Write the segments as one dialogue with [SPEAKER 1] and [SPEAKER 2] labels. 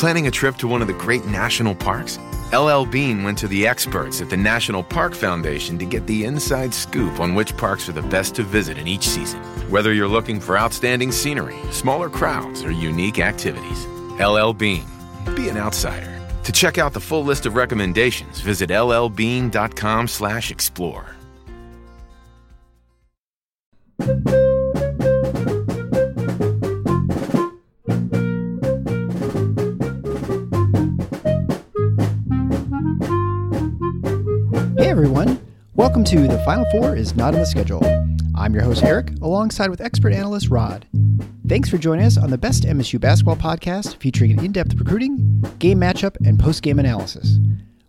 [SPEAKER 1] Planning a trip to one of the great national parks? LL Bean went to the experts at the National Park Foundation to get the inside scoop on which parks are the best to visit in each season. Whether you're looking for outstanding scenery, smaller crowds, or unique activities, LL Bean. Be an outsider. To check out the full list of recommendations, visit llbean.com/explore.
[SPEAKER 2] welcome to The Final Four is Not on the Schedule. I'm your host Eric, alongside with expert analyst Rod. Thanks for joining us on the best MSU basketball podcast featuring an in depth recruiting, game matchup, and post game analysis.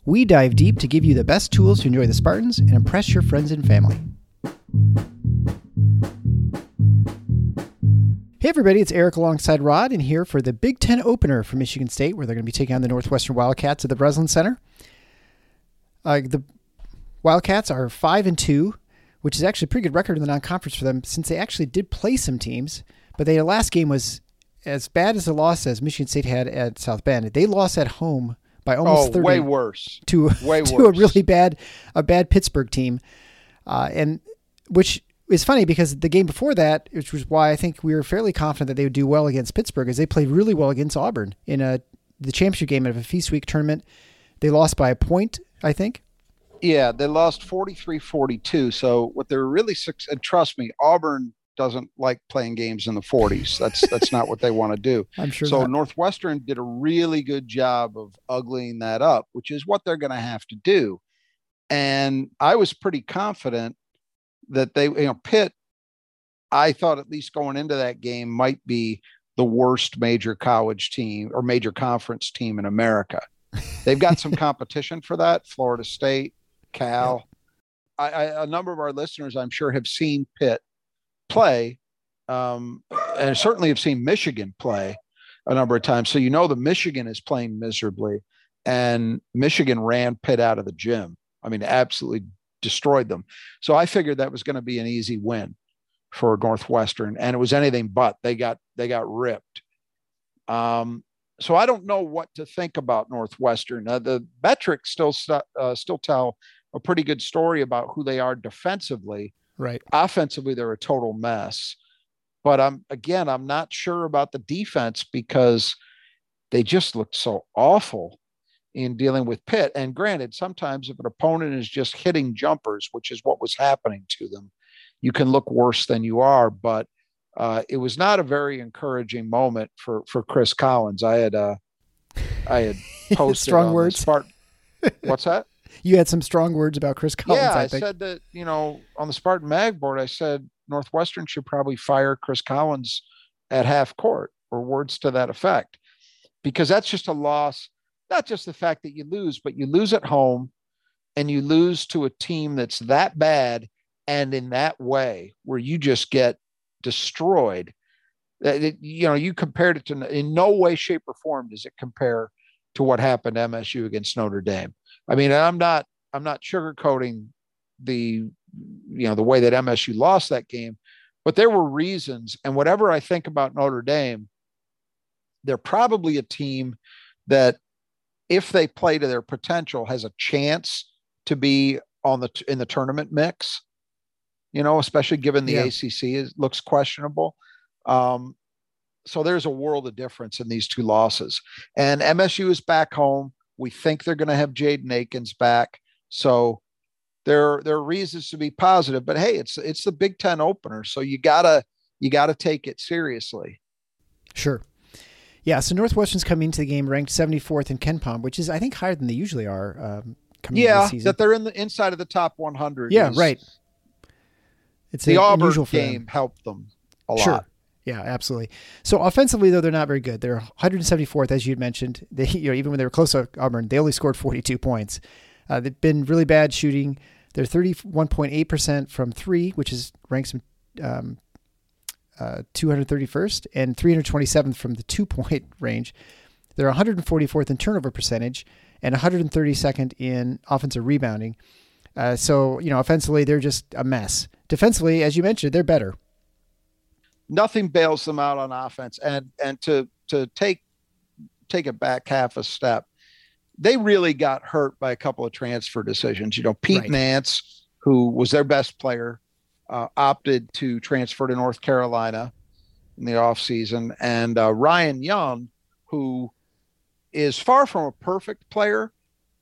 [SPEAKER 2] We dive deep to give you the best tools to enjoy the Spartans and impress your friends and family. Hey everybody, it's Eric alongside Rod, and here for the Big Ten opener for Michigan State, where they're going to be taking on the Northwestern Wildcats at the Breslin Center. Uh, the Wildcats are five and two, which is actually a pretty good record in the non-conference for them, since they actually did play some teams, but their last game was as bad as the loss as Michigan State had at South Bend. They lost at home by almost
[SPEAKER 3] oh,
[SPEAKER 2] 30
[SPEAKER 3] way worse
[SPEAKER 2] to,
[SPEAKER 3] way
[SPEAKER 2] to
[SPEAKER 3] worse.
[SPEAKER 2] a really bad a bad Pittsburgh team, uh, and which is funny because the game before that, which was why I think we were fairly confident that they would do well against Pittsburgh, is they played really well against Auburn in a the championship game of a Feast Week tournament. They lost by a point, I think.
[SPEAKER 3] Yeah, they lost 43-42. So what they're really and trust me, Auburn doesn't like playing games in the 40s. That's that's not what they want to do.
[SPEAKER 2] I'm sure.
[SPEAKER 3] So
[SPEAKER 2] not.
[SPEAKER 3] Northwestern did a really good job of uglying that up, which is what they're going to have to do. And I was pretty confident that they, you know, Pitt. I thought at least going into that game might be the worst major college team or major conference team in America. They've got some competition for that. Florida State, Cal. I, I, a number of our listeners, I'm sure, have seen Pitt play, um, and certainly have seen Michigan play a number of times. So you know the Michigan is playing miserably, and Michigan ran Pitt out of the gym. I mean, absolutely destroyed them. So I figured that was going to be an easy win for Northwestern, and it was anything but. They got they got ripped. Um, so I don't know what to think about Northwestern. Uh, the metrics still uh, still tell a pretty good story about who they are defensively.
[SPEAKER 2] Right.
[SPEAKER 3] Offensively, they're a total mess. But I'm again, I'm not sure about the defense because they just looked so awful in dealing with Pitt. And granted, sometimes if an opponent is just hitting jumpers, which is what was happening to them, you can look worse than you are. But uh, it was not a very encouraging moment for for Chris Collins. I had uh, I had posted
[SPEAKER 2] strong words.
[SPEAKER 3] Spartan, what's that?
[SPEAKER 2] You had some strong words about Chris Collins.
[SPEAKER 3] Yeah,
[SPEAKER 2] I,
[SPEAKER 3] I said that you know on the Spartan Mag board. I said Northwestern should probably fire Chris Collins at half court, or words to that effect, because that's just a loss. Not just the fact that you lose, but you lose at home, and you lose to a team that's that bad and in that way, where you just get destroyed. It, you know, you compared it to in no way, shape, or form does it compare to what happened to MSU against Notre Dame. I mean, I'm not I'm not sugarcoating the you know the way that MSU lost that game, but there were reasons. And whatever I think about Notre Dame, they're probably a team that, if they play to their potential, has a chance to be on the in the tournament mix. You know, especially given the
[SPEAKER 2] Yeah.
[SPEAKER 3] ACC is, looks questionable. Um, so there's a world of difference in these two losses. And MSU is back home. We think they're going to have Jaden Akins back. So there, there are reasons to be positive. But hey, it's it's the Big Ten opener, so you gotta you gotta take it seriously.
[SPEAKER 2] Sure. Yeah, so Northwestern's coming into the game ranked 74th in KenPom, which is I think higher than they usually are. Um, coming into
[SPEAKER 3] Yeah,
[SPEAKER 2] the season. Yeah.
[SPEAKER 3] That they're in the inside of the top 100.
[SPEAKER 2] Yeah,
[SPEAKER 3] is-
[SPEAKER 2] right. It's
[SPEAKER 3] The
[SPEAKER 2] a-
[SPEAKER 3] Auburn game helped them a
[SPEAKER 2] Sure.
[SPEAKER 3] lot.
[SPEAKER 2] Yeah, absolutely. So offensively, though, they're not very good. They're 174th, as you mentioned. They, you know, even when they were close to Auburn, they only scored 42 points. Uh, they've been really bad shooting. They're 31.8% from three, which is ranks them um, uh, 231st, and 327th from the two point range. They're 144th in turnover percentage and 132nd in offensive rebounding. Uh, so, you know, offensively, they're just a mess. Defensively, as you mentioned, they're better.
[SPEAKER 3] Nothing bails them out on offense, and and to to take take it back half a step. They really got hurt by a couple of transfer decisions. You know, Pete right. Nance, who was their best player, uh, opted to transfer to North Carolina in the offseason. And uh, Ryan Young, who is far from a perfect player,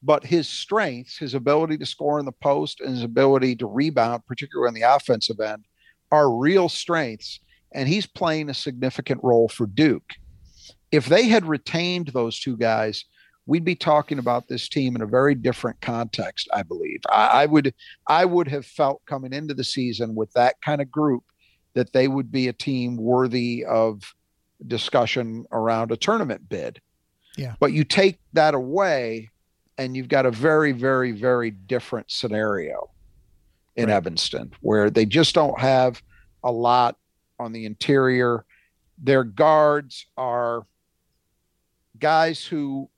[SPEAKER 3] but his strengths, his ability to score in the post and his ability to rebound, particularly on the offensive end, are real strengths. And he's playing a significant role for Duke. If they had retained those two guys, we'd be talking about this team in a very different context, I believe. I, I would I would have felt coming into the season with that kind of group that they would be a team worthy of discussion around a tournament bid.
[SPEAKER 2] Yeah.
[SPEAKER 3] But you take that away and you've got a very, very, very different scenario in right. Evanston where they just don't have a lot on the interior. Their guards are guys who,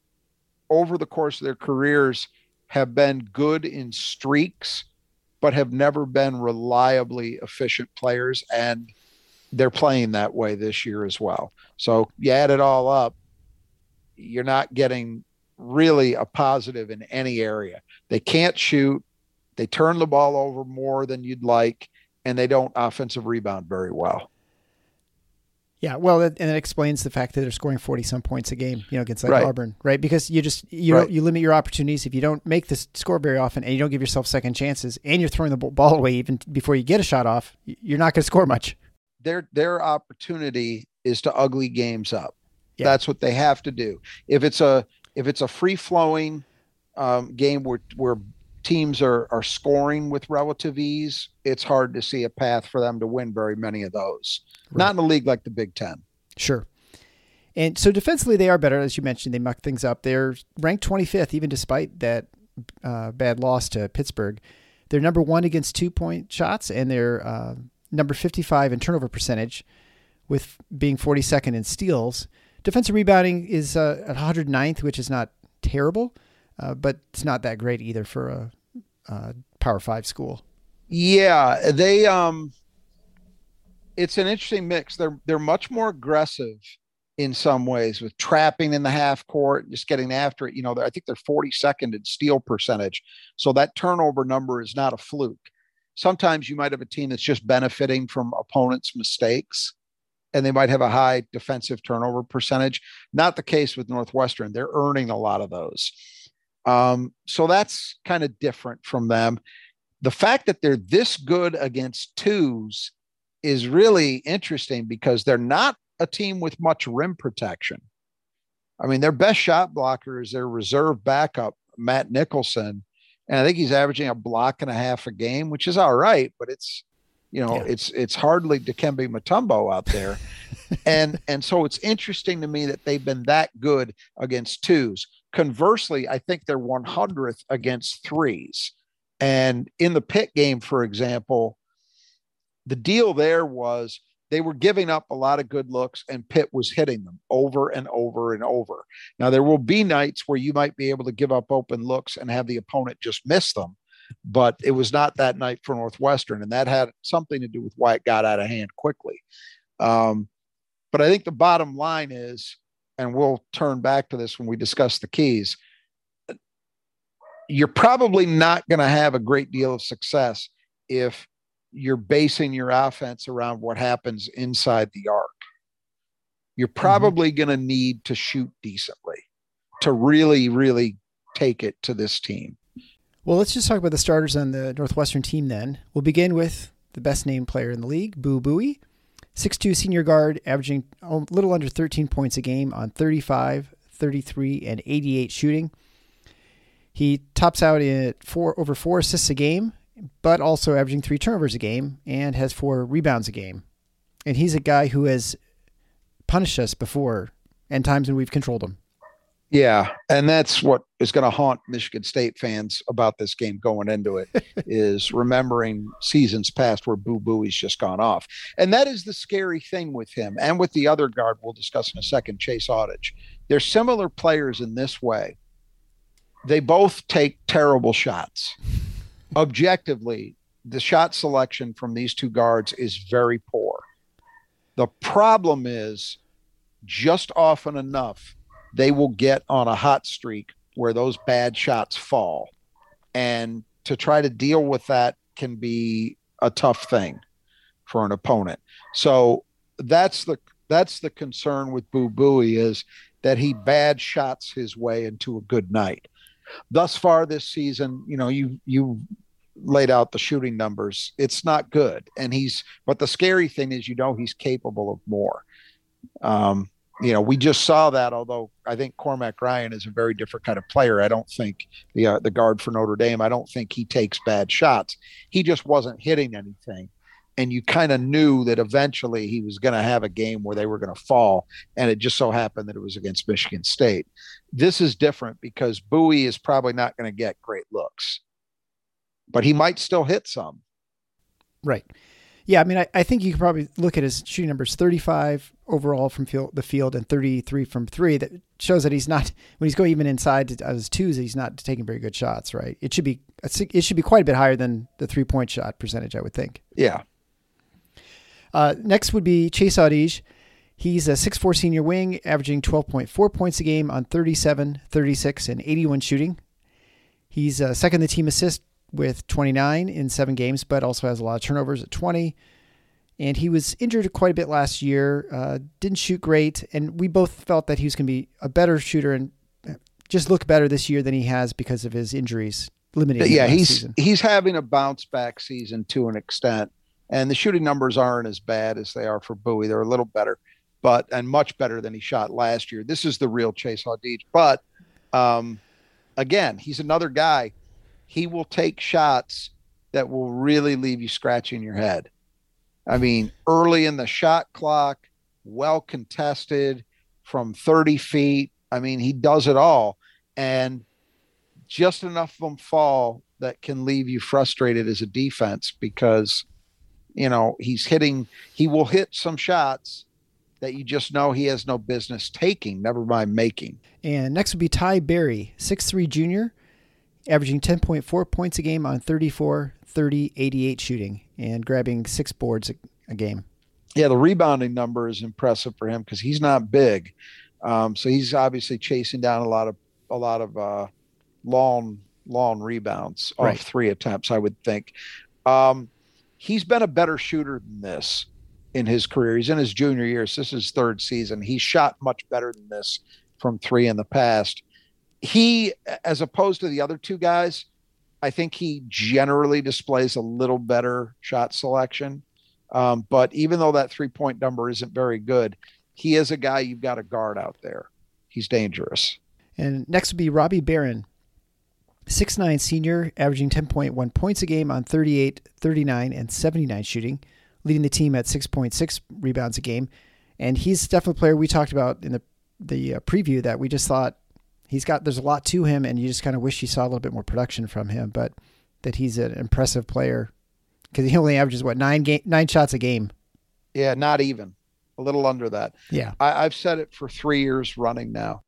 [SPEAKER 3] over the course of their careers, have been good in streaks, but have never been reliably efficient players. And they're playing that way this year as well. So you add it all up, you're not getting really a positive in any area. They can't shoot. They turn the ball over more than you'd like, and they don't offensive rebound very well.
[SPEAKER 2] Yeah, well, and it explains the fact that they're scoring forty some points a game, you know, against like right. Auburn, right? Because you just you right. you limit your opportunities if you don't make the score very often, and you don't give yourself second chances, and you're throwing the ball away even before you get a shot off. You're not going to score much.
[SPEAKER 3] Their their opportunity is to ugly games up. Yeah. That's what they have to do. If it's a if it's a free flowing um, game where where teams are are scoring with relative ease, it's hard to see a path for them to win very many of those. Right. Not in a league like the Big Ten.
[SPEAKER 2] Sure. And so defensively, they are better, as you mentioned. They muck things up. They're ranked 25th, even despite that uh, bad loss to Pittsburgh. They're number one against two point shots, and they're uh, number 55 in turnover percentage, with being 42nd in steals. Defensive rebounding is uh, at 109th, which is not terrible, uh, but it's not that great either for a, a Power Five school.
[SPEAKER 3] Yeah, they um, it's an interesting mix. They're they're much more aggressive in some ways with trapping in the half court, just getting after it. You know, I think they're 42nd in steal percentage, so that turnover number is not a fluke. Sometimes you might have a team that's just benefiting from opponents' mistakes and they might have a high defensive turnover percentage. Not the case with Northwestern. They're earning a lot of those. Um, so that's kind of different from them. The fact that they're this good against twos is really interesting because they're not a team with much rim protection. I mean, their best shot blocker is their reserve backup, Matt Nicholson. And I think he's averaging a block and a half a game, which is all right, but it's you know, yeah. it's it's hardly Dikembe Mutombo out there. and and so it's interesting to me that they've been that good against twos. Conversely, I think they're 100th against threes. And in the Pitt game, for example, the deal there was they were giving up a lot of good looks and Pitt was hitting them over and over and over. Now, there will be nights where you might be able to give up open looks and have the opponent just miss them but it was not that night for Northwestern, and that had something to do with why it got out of hand quickly. Um, but I think the bottom line is, and we'll turn back to this when we discuss the keys. You're probably not going to have a great deal of success if you're basing your offense around what happens inside the arc. You're mm-hmm. probably mm-hmm. going to need to shoot decently to really, really take it to this team.
[SPEAKER 2] Well, let's just talk about the starters on the Northwestern team then. We'll begin with the best named player in the league, Boo Buie. 6'2 senior guard, averaging a little under 13 points a game on 35, 33, and 88 shooting. He tops out at four over four assists a game, but also averaging three turnovers a game and has four rebounds a game. And he's a guy who has punished us before and times when we've controlled him.
[SPEAKER 3] Yeah, and that's what is going to haunt Michigan State fans about this game going into it is remembering seasons past where Boo Buie's just gone off, and that is the scary thing with him and with the other guard we'll discuss in a second, Chase Audige. They're similar players in this way. They both take terrible shots. Objectively, the shot selection from these two guards is very poor. The problem is just often enough they will get on a hot streak where those bad shots fall. And to try to deal with that can be a tough thing for an opponent. So that's the that's the concern with Boo Buie is that he bad shots his way into a good night. Thus far this season, you know, you you laid out the shooting numbers. It's not good, and he's. But the scary thing is, you know, he's capable of more. Um, you know, we just saw that. Although I think Cormac Ryan is a very different kind of player. I don't think the uh, the guard for Notre Dame. I don't think he takes bad shots. He just wasn't hitting anything, and you kind of knew that eventually he was going to have a game where they were going to fall. And it just so happened that it was against Michigan State. This is different because Buie is probably not going to get great looks, but he might still hit some.
[SPEAKER 2] Right. Yeah, I mean, I, I think you could probably look at his shooting numbers 35 overall from field, the field and 33 from three. That shows that he's not, when he's going even inside to, his twos, he's not taking very good shots, right? It should be, it should be quite a bit higher than the three point shot percentage, I would think.
[SPEAKER 3] Yeah.
[SPEAKER 2] Uh, next would be Chase Audige. He's a 6'4 senior wing, averaging 12.4 points a game on 37, 36, and 81 shooting. He's uh, second in the team assist with 29 in seven games, but also has a lot of turnovers at 20. And he was injured quite a bit last year, uh, didn't shoot great. And we both felt that he was going to be a better shooter and uh, just look better this year than he has because of his injuries limiting.
[SPEAKER 3] Yeah, he's
[SPEAKER 2] season.
[SPEAKER 3] he's having a bounce back season to an extent and the shooting numbers aren't as bad as they are for Buie. They're a little better, but and much better than he shot last year. This is the real Chase Audige. But um, again, he's another guy. He will take shots that will really leave you scratching your head. I mean, early in the shot clock, well contested from 30 feet. I mean, he does it all. And just enough of them fall that can leave you frustrated as a defense because you know, he's hitting, he will hit some shots that you just know he has no business taking, never mind making.
[SPEAKER 2] And next would be Ty Berry, six-three junior, averaging 10.4 points a game on 34, 30, 88 shooting and grabbing six boards a, a game.
[SPEAKER 3] Yeah, the rebounding number is impressive for him because he's not big. Um, so he's obviously chasing down a lot of a lot of uh, long long rebounds off right. three attempts. I would think. Um, he's been a better shooter than this in his career. He's in his junior year. So this is his third season. He shot much better than this from three in the past. He, as opposed to the other two guys, I think he generally displays a little better shot selection. Um, but even though that three point number isn't very good, he is a guy you've got to guard out there. He's dangerous.
[SPEAKER 2] And next would be Robbie Beran. Six nine senior, averaging 10.1 points a game on 38, 39, and 79 shooting, leading the team at 6.6 rebounds a game. And he's definitely a player we talked about in the the uh, preview that we just thought he's got there's a lot to him, and you just kind of wish you saw a little bit more production from him. But that he's an impressive player because he only averages what nine game nine shots a game.
[SPEAKER 3] Yeah, not even a little under that.
[SPEAKER 2] Yeah,
[SPEAKER 3] I, I've said it for three years running now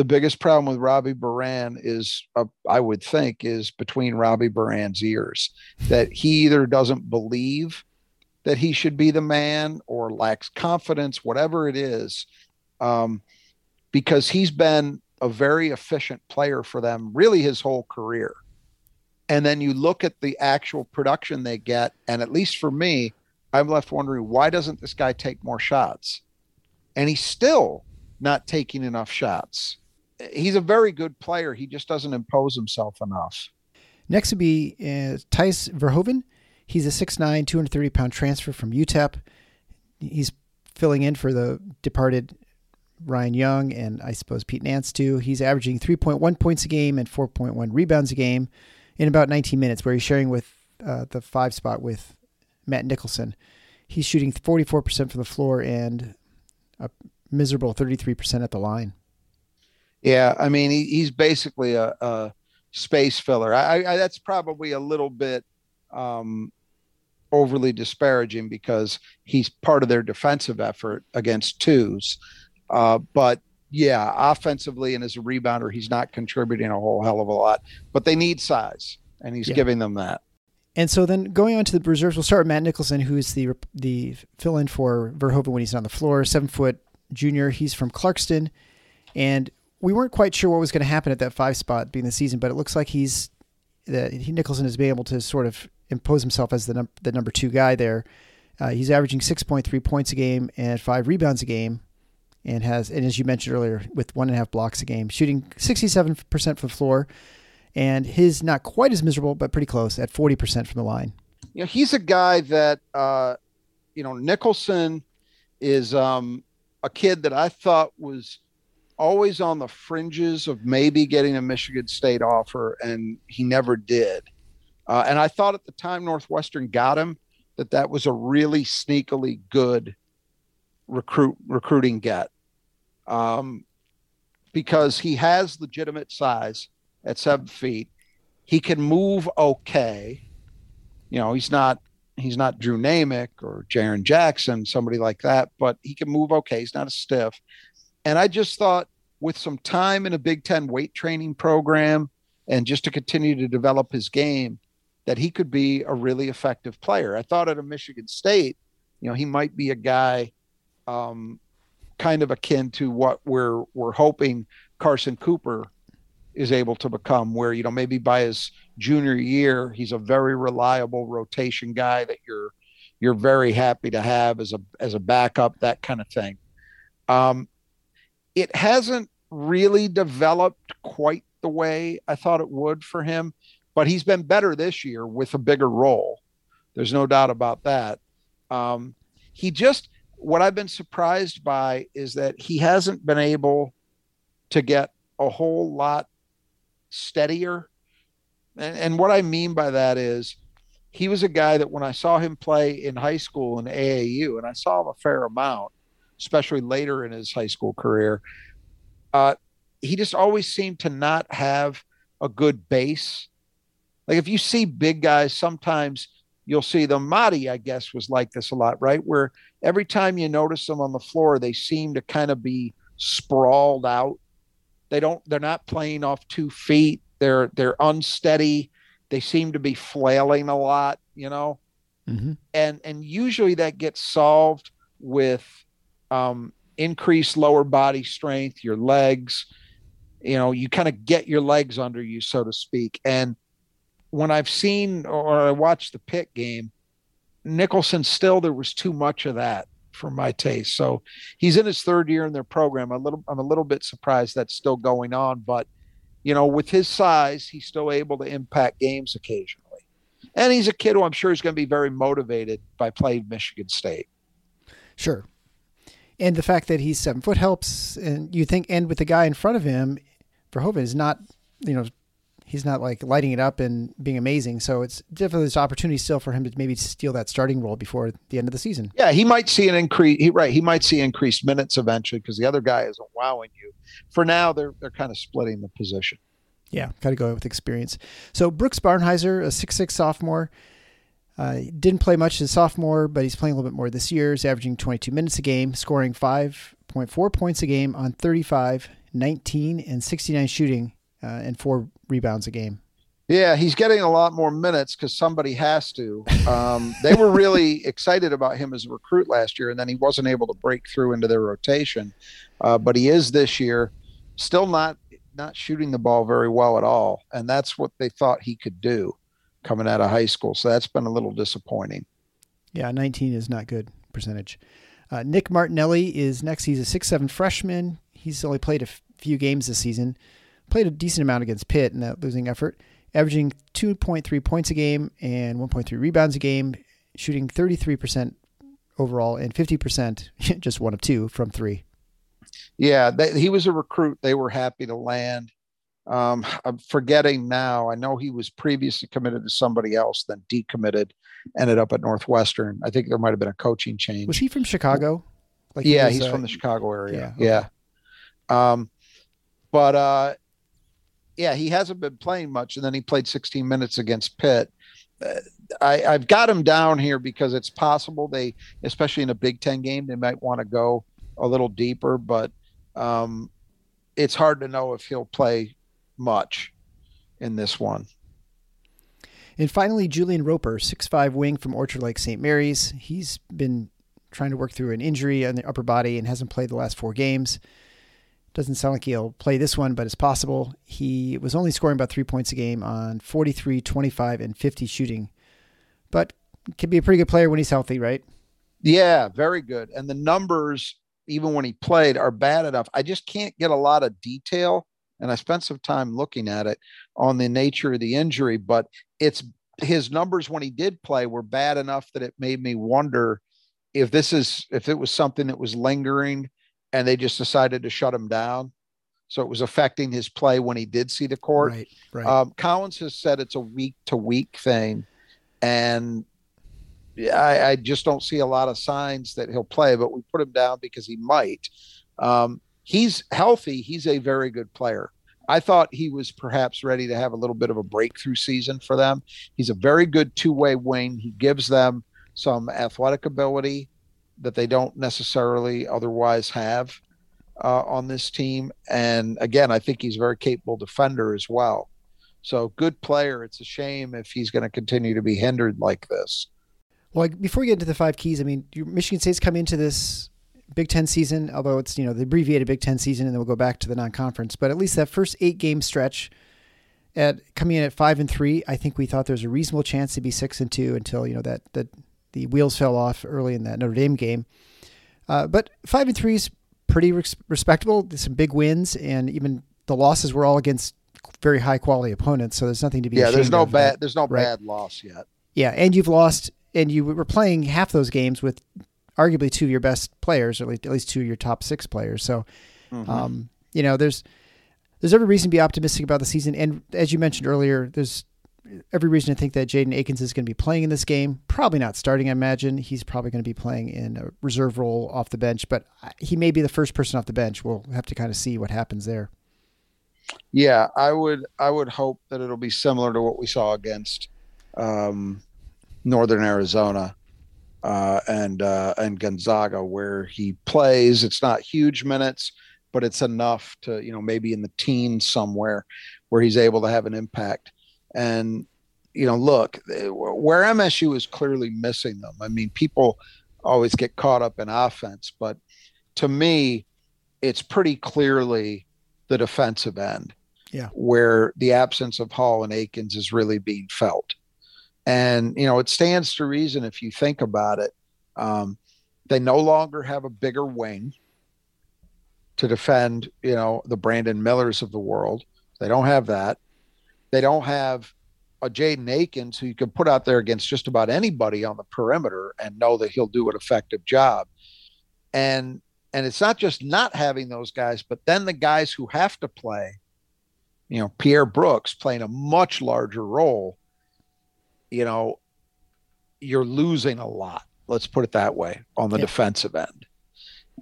[SPEAKER 3] the biggest problem with Robbie Beran is, uh, I would think, is between Robbie Beran's ears that he either doesn't believe that he should be the man or lacks confidence, whatever it is, um, because he's been a very efficient player for them really his whole career. And then you look at the actual production they get, and at least for me, I'm left wondering why doesn't this guy take more shots? And he's still not taking enough shots he's a very good player. He just doesn't impose himself enough.
[SPEAKER 2] Next would be uh, Tydus Verhoeven. He's a 6'9", 230 pound transfer from UTEP. He's filling in for the departed Ryan Young and I suppose Pete Nance too. He's averaging 3.1 points a game and 4.1 rebounds a game in about 19 minutes, where he's sharing with uh, the five spot with Matt Nicholson. He's shooting 44% from the floor and a miserable 33% at the line.
[SPEAKER 3] Yeah, I mean, he, he's basically a, a space filler. I, I, that's probably a little bit um, overly disparaging because he's part of their defensive effort against twos. Uh, but yeah, offensively and as a rebounder, he's not contributing a whole hell of a lot. But they need size, and he's yeah. giving them that.
[SPEAKER 2] And so then going on to the reserves, we'll start with Matt Nicholson, who is the the fill in for Verhoeven when he's on the floor, seven foot junior. He's from Clarkston. And we weren't quite sure what was going to happen at that five spot being the season, but it looks like he's that he Nicholson has been able to sort of impose himself as the num- the number two guy there. Uh, he's averaging six point three points a game and five rebounds a game, and has and as you mentioned earlier, with one and a half blocks a game, shooting sixty seven percent from the floor, and his not quite as miserable, but pretty close at forty percent from the line.
[SPEAKER 3] You know, he's a guy that uh, you know Nicholson is um, a kid that I thought was always on the fringes of maybe getting a Michigan State offer, and he never did. Uh, and I thought at the time Northwestern got him that that was a really sneakily good recruit recruiting get, um, because he has legitimate size at seven feet. He can move okay. You know, he's not he's not Drew Naymick or Jaren Jackson, somebody like that, but he can move okay. He's not a stiff. And I just thought with some time in a Big Ten weight training program and just to continue to develop his game, that he could be a really effective player. I thought at a Michigan State, you know, he might be a guy um, kind of akin to what we're we're hoping Carson Cooper is able to become where you know maybe by his junior year he's a very reliable rotation guy that you're you're very happy to have as a as a backup that kind of thing. Um, it hasn't really developed quite the way I thought it would for him but he's been better this year with a bigger role. There's no doubt about that. Um, he just what I've been surprised by is that he hasn't been able to get a whole lot steadier. And, and what I mean by that is he was a guy that when I saw him play in high school in AAU, and I saw him a fair amount, especially later in his high school career, uh, he just always seemed to not have a good base. Like if you see big guys, sometimes you'll see them. Mady, I guess, was like this a lot, right? Where every time you notice them on the floor, they seem to kind of be sprawled out they don't. They're not playing off two feet. They're they're unsteady. They seem to be flailing a lot. You know, mm-hmm. and and usually that gets solved with um, increased lower body strength, your legs. You know, you kind of get your legs under you, so to speak. And when I've seen or I watched the Pitt game, Nicholson still there was too much of that for my taste. So he's in his third year in their program. A little, I'm a little bit surprised that's still going on, but you know, with his size, he's still able to impact games occasionally. And he's a kid who I'm sure is going to be very motivated by playing Michigan State.
[SPEAKER 2] Sure. And the fact that he's seven foot helps, and you think, and with the guy in front of him, Verhoeven is not, you know, he's not like lighting it up and being amazing. So it's definitely this opportunity still for him to maybe steal that starting role before the end of the season.
[SPEAKER 3] Yeah, he might see an increase. He, right, he might see increased minutes eventually because the other guy isn't wowing you. For now, they're they're kind of splitting the position.
[SPEAKER 2] Yeah, got to go with experience. So Brooks Barnhizer, a six-six sophomore, uh, didn't play much as a sophomore, but he's playing a little bit more this year. He's averaging 22 minutes a game, scoring 5.4 points a game on 35, 19, and 69 shooting uh, and four rebounds a game.
[SPEAKER 3] Yeah, he's getting a lot more minutes because somebody has to. Um, they were really excited about him as a recruit last year, and then he wasn't able to break through into their rotation. Uh, but he is this year, still not not shooting the ball very well at all, and that's what they thought he could do coming out of high school. So that's been a little disappointing.
[SPEAKER 2] Yeah, 19 is not good percentage. Uh, Nick Martinelli is next. He's a six-seven freshman. He's only played a f- few games this season played a decent amount against Pitt in that losing effort, averaging 2.3 points a game and 1.3 rebounds a game, shooting 33% overall and 50% just one of two from three.
[SPEAKER 3] Yeah, they, he was a recruit. They were happy to land. Um, I'm forgetting now. I know he was previously committed to somebody else, then decommitted, ended up at Northwestern. I think there might have been a coaching change.
[SPEAKER 2] Was he from Chicago?
[SPEAKER 3] Like yeah, he was, he's uh, from the Chicago area. Yeah. Okay. yeah. Um, but uh, yeah, he hasn't been playing much, and then he played 16 minutes against Pitt. Uh, I, I've got him down here because it's possible they, especially in a Big Ten game, they might want to go a little deeper, but um, it's hard to know if he'll play much in this one.
[SPEAKER 2] And finally, Julian Roper, six-five wing from Orchard Lake St. Mary's. He's been trying to work through an injury on the upper body and hasn't played the last four games. Doesn't sound like he'll play this one, but it's possible. He was only scoring about three points a game on 43, 25, and 50 shooting, but can be a pretty good player when he's healthy, right?
[SPEAKER 3] Yeah, very good. And the numbers, even when he played, are bad enough. I just can't get a lot of detail. And I spent some time looking at it on the nature of the injury, but it's his numbers when he did play were bad enough that it made me wonder if this is if it was something that was lingering and they just decided to shut him down. So it was affecting his play when he did see the court.
[SPEAKER 2] Right, right.
[SPEAKER 3] Um, Collins has said it's a week to week thing. And I, I, just don't see a lot of signs that he'll play, but we put him down because he might. Um, he's healthy. He's a very good player. I thought he was perhaps ready to have a little bit of a breakthrough season for them. He's a very good two way wing. He gives them some athletic ability that they don't necessarily otherwise have uh, on this team. And again, I think he's a very capable defender as well. So good player. It's a shame if he's going to continue to be hindered like this.
[SPEAKER 2] Well, before we get into the five keys, I mean, Michigan State's come into this Big Ten season, although it's you know the abbreviated Big Ten season, and then we'll go back to the non-conference. But at least that first eight game stretch, at coming in at five and three, I think we thought there's a reasonable chance to be six and two until you know that that the wheels fell off early in that Notre Dame game. Uh, but five and three is pretty res- respectable. There's some big wins, and even the losses were all against very high quality opponents. So there's nothing to be.
[SPEAKER 3] Yeah, there's no bad.
[SPEAKER 2] That,
[SPEAKER 3] there's no right? bad loss yet.
[SPEAKER 2] Yeah, and you've lost, and you were playing half those games with arguably two of your best players, or at least two of your top six players. So, mm-hmm. um, you know, there's there's every reason to be optimistic about the season. And as you mentioned earlier, there's every reason to think that Jaden Akins is going to be playing in this game. Probably not starting, I imagine. He's probably going to be playing in a reserve role off the bench, but he may be the first person off the bench. We'll have to kind of see what happens there.
[SPEAKER 3] Yeah, I would I would hope that it'll be similar to what we saw against um, Northern Arizona uh, and uh, and Gonzaga, where he plays. It's not huge minutes, but it's enough to you know maybe in the teens somewhere where he's able to have an impact. And, you know, look, where MSU is clearly missing them. I mean, people always get caught up in offense, but to me, it's pretty clearly the defensive end.
[SPEAKER 2] Yeah.
[SPEAKER 3] Where the absence of Hall and Akins is really being felt. And, you know, it stands to reason if you think about it. Um, they no longer have a bigger wing to defend, you know, the Brandon Millers of the world. They don't have that. They don't have a Jaden Akins who you can put out there against just about anybody on the perimeter and know that he'll do an effective job. And and it's not just not having those guys, but then the guys who have to play, you know, Pierre Brooks playing a much larger role, you know, you're losing a lot. Let's put it that way on the yeah. defensive end.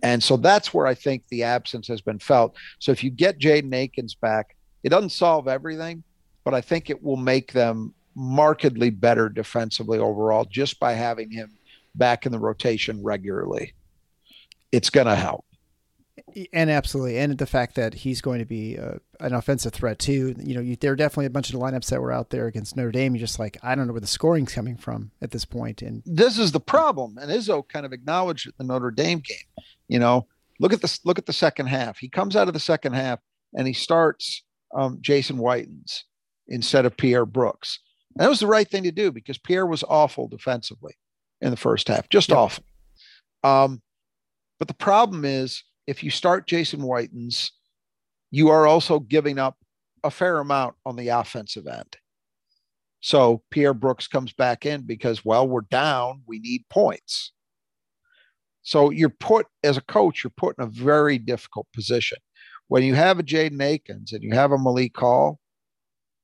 [SPEAKER 3] And so that's where I think the absence has been felt. So if you get Jaden Akins back, it doesn't solve everything, but I think it will make them markedly better defensively overall just by having him back in the rotation regularly. It's going to help.
[SPEAKER 2] And absolutely, and the fact that he's going to be uh, an offensive threat too. You know, you, there are definitely a bunch of lineups that were out there against Notre Dame. You're just like, I don't know where the scoring's coming from at this point. And
[SPEAKER 3] this is the problem. And Izzo kind of acknowledged the Notre Dame game. You know, look at this. Look at the second half. He comes out of the second half and he starts um, Jason Whitens instead of Pierre Brooks. And that was the right thing to do because Pierre was awful defensively in the first half, just yep. awful. Um, but the problem is if you start Jason Whitens, you are also giving up a fair amount on the offensive end. So Pierre Brooks comes back in because, well, we're down, we need points. So you're put as a coach, you're put in a very difficult position. When you have a Jaden Akins and you have a Malik Hall,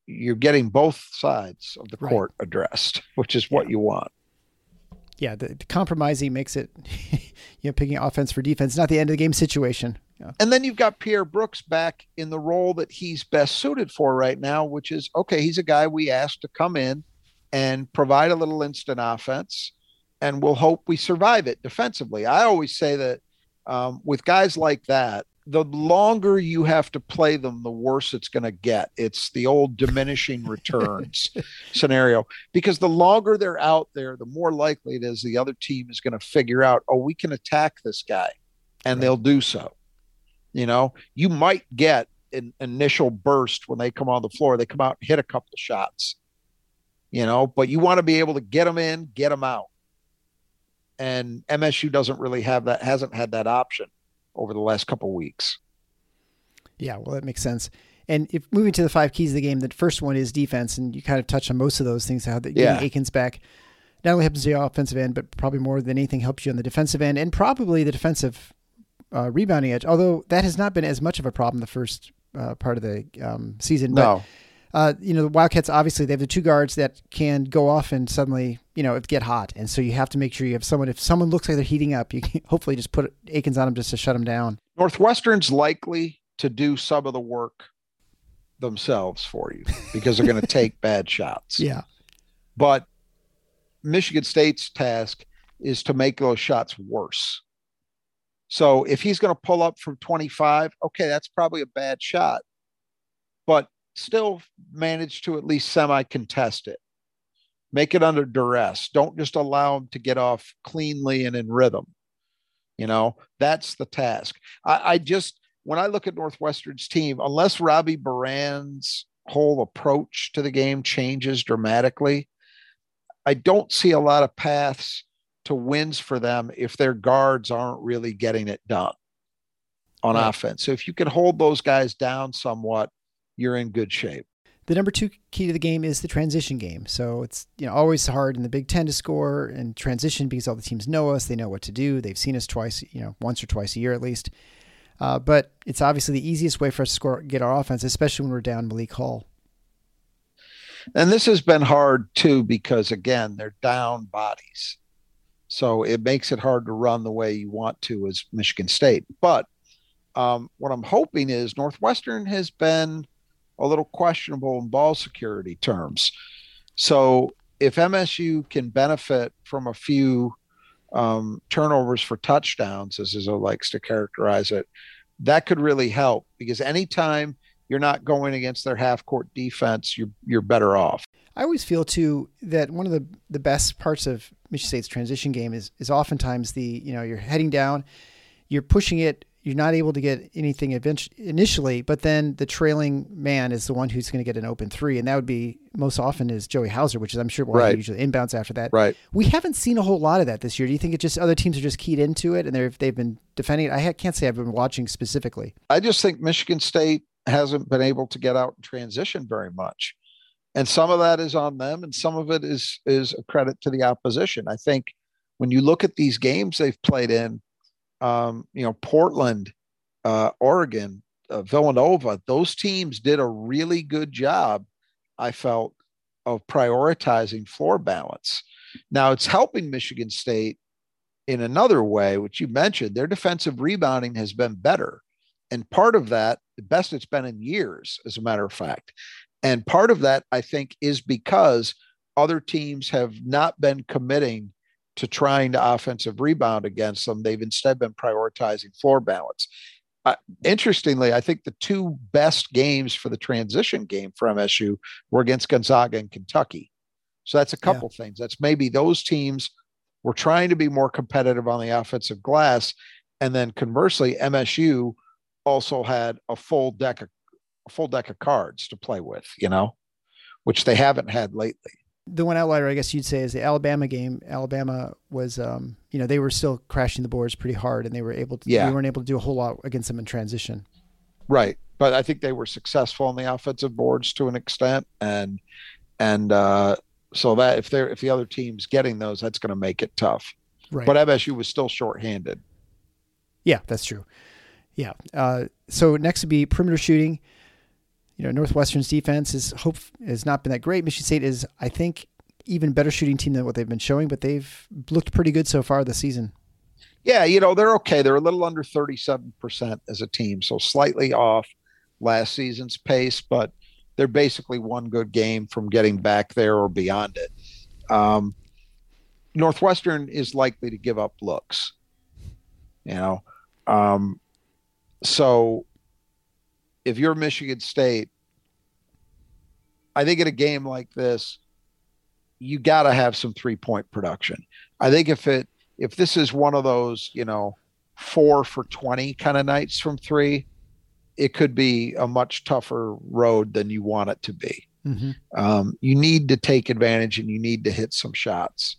[SPEAKER 3] you're getting both sides of the right. court addressed, which is what yeah. you want.
[SPEAKER 2] Yeah, the, the, compromising makes it, you know, picking offense for defense, not the end of the game situation.
[SPEAKER 3] Yeah. And then you've got Pierre Brooks back in the role that he's best suited for right now, which is okay, he's a guy we asked to come in and provide a little instant offense, and we'll hope we survive it defensively. I always say that um, with guys like that, the longer you have to play them, the worse it's going to get. It's the old diminishing returns scenario because the longer they're out there, the more likely it is the other team is going to figure out, oh, we can attack this guy, and right. they'll do so. You know, you might get an initial burst when they come on the floor. They come out and hit a couple of shots, you know, but you want to be able to get them in, get them out. And MSU doesn't really have that, hasn't had that option over the last couple of weeks.
[SPEAKER 2] Yeah, well, that makes sense. And if moving to the five keys of the game, the first one is defense, and you kind of touched on most of those things. How the yeah. Akins back not only helps the offensive end, but probably more than anything helps you on the defensive end, and probably the defensive uh, rebounding edge. Although that has not been as much of a problem the first uh, part of the um, season.
[SPEAKER 3] No.
[SPEAKER 2] But, uh, you know, the Wildcats obviously they have the two guards that can go off and suddenly, you know, get hot, and so you have to make sure you have someone. If someone looks like they're heating up, you can hopefully just put Akins on them just to shut them down.
[SPEAKER 3] Northwestern's likely to do some of the work themselves for you because they're going to take bad shots.
[SPEAKER 2] Yeah.
[SPEAKER 3] But Michigan State's task is to make those shots worse. So if he's going to pull up from 25, okay, that's probably a bad shot, still manage to at least semi contest it. Make it under duress. Don't just allow them to get off cleanly and in rhythm. You know, that's the task. I, I just, when I look at Northwestern's team, unless Robbie Beran's whole approach to the game changes dramatically, I don't see a lot of paths to wins for them if their guards aren't really getting it done on right. offense. So if you can hold those guys down somewhat, you're in good shape.
[SPEAKER 2] The number two key to the game is the transition game. So it's you know always hard in the Big Ten to score and transition because all the teams know us, they know what to do, they've seen us twice, you know, once or twice a year at least. Uh, but it's obviously the easiest way for us to score, get our offense, especially when we're down Malik Hall.
[SPEAKER 3] And this has been hard too because again they're down bodies, so it makes it hard to run the way you want to as Michigan State. But um, what I'm hoping is Northwestern has been a little questionable in ball security terms. So if MSU can benefit from a few um, turnovers for touchdowns, as Izzo likes to characterize it, that could really help because anytime you're not going against their half court defense, you're you're better off.
[SPEAKER 2] I always feel too that one of the, the best parts of Michigan State's transition game is is oftentimes the you know you're heading down, you're pushing it you're not able to get anything initially, but then the trailing man is the one who's going to get an open three, and that would be most often is Joey Hauser, which is I'm sure right. usually inbounds after that.
[SPEAKER 3] Right.
[SPEAKER 2] We haven't seen a whole lot of that this year. Do you think it just other teams are just keyed into it and they've they've been defending it? I can't say I've been watching specifically.
[SPEAKER 3] I just think Michigan State hasn't been able to get out and transition very much, and some of that is on them, and some of it is is a credit to the opposition. I think when you look at these games they've played in um, you know, Portland, uh, Oregon, uh, Villanova, those teams did a really good job, I felt, of prioritizing floor balance. Now it's helping Michigan State in another way, which you mentioned, their defensive rebounding has been better. And part of that, the best it's been in years, as a matter of fact. And part of that, I think, is because other teams have not been committing to trying to offensive rebound against them. They've instead been prioritizing floor balance. Uh, interestingly, I think the two best games for the transition game for MSU were against Gonzaga and Kentucky. So that's a couple yeah. things. That's maybe those teams were trying to be more competitive on the offensive glass. And then conversely, MSU also had a full deck of a full deck of cards to play with, you know, which they haven't had lately
[SPEAKER 2] the one outlier I guess you'd say is the Alabama game. Alabama was, um, you know, they were still crashing the boards pretty hard, and they were able to. Yeah. We weren't able to do a whole lot against them in transition.
[SPEAKER 3] Right, but I think they were successful on the offensive boards to an extent, and and uh, so that if they're if the other team's getting those, that's going to make it tough. Right. But MSU was still shorthanded.
[SPEAKER 2] Yeah, that's true. Yeah. Uh, so next would be perimeter shooting you know, Northwestern's defense is hope has not been that great. Michigan State is, I think, even better shooting team than what they've been showing, but they've looked pretty good so far this season.
[SPEAKER 3] Yeah, you know, they're okay. They're a little under 37% as a team, so slightly off last season's pace, but they're basically one good game from getting back there or beyond it. Um, Northwestern is likely to give up looks, you know. Um, so if you're Michigan State, I think in a game like this, you got to have some three point production. I think if it if this is one of those, you know, four for 20 kind of nights from three, it could be a much tougher road than you want it to be. Mm-hmm. Um, you need to take advantage and you need to hit some shots.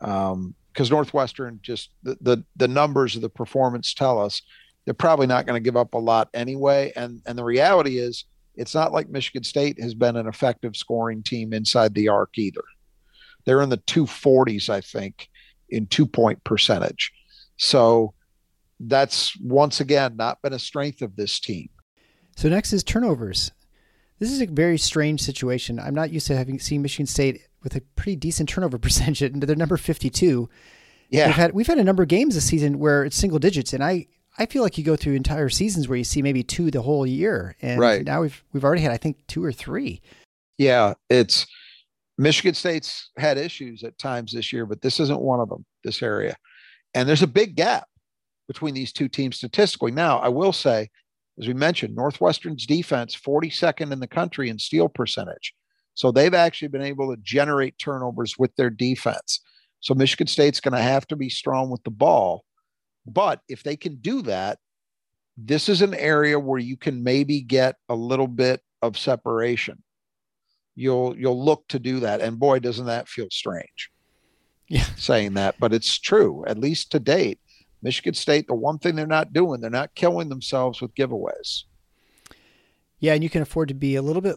[SPEAKER 3] Um, because Northwestern just the, the the numbers of the performance tell us they're probably not going to give up a lot anyway. And and the reality is it's not like Michigan State has been an effective scoring team inside the arc either. They're in the 240s, I think, in two point percentage. So that's once again not been a strength of this team.
[SPEAKER 2] So next is turnovers. This is a very strange situation. I'm not used to having seen Michigan State with a pretty decent turnover percentage. And they're number 52.
[SPEAKER 3] Yeah,
[SPEAKER 2] we've had we've had a number of games this season where it's single digits, and I I feel like you go through entire seasons where you see maybe two the whole year, and
[SPEAKER 3] right.
[SPEAKER 2] now we've we've already had I think two or three.
[SPEAKER 3] Yeah, it's Michigan State's had issues at times this year, but this isn't one of them. This area, and there's a big gap between these two teams statistically. Now, I will say, as we mentioned, Northwestern's defense 42nd in the country in steal percentage. So they've actually been able to generate turnovers with their defense. So Michigan State's going to have to be strong with the ball. But if they can do that, this is an area where you can maybe get a little bit of separation. You'll you'll look to do that. And boy, doesn't that feel strange.
[SPEAKER 2] Yeah.
[SPEAKER 3] Saying that, but it's true, at least to date. Michigan State, the one thing they're not doing, they're not killing themselves with giveaways.
[SPEAKER 2] Yeah, and you can afford to be a little bit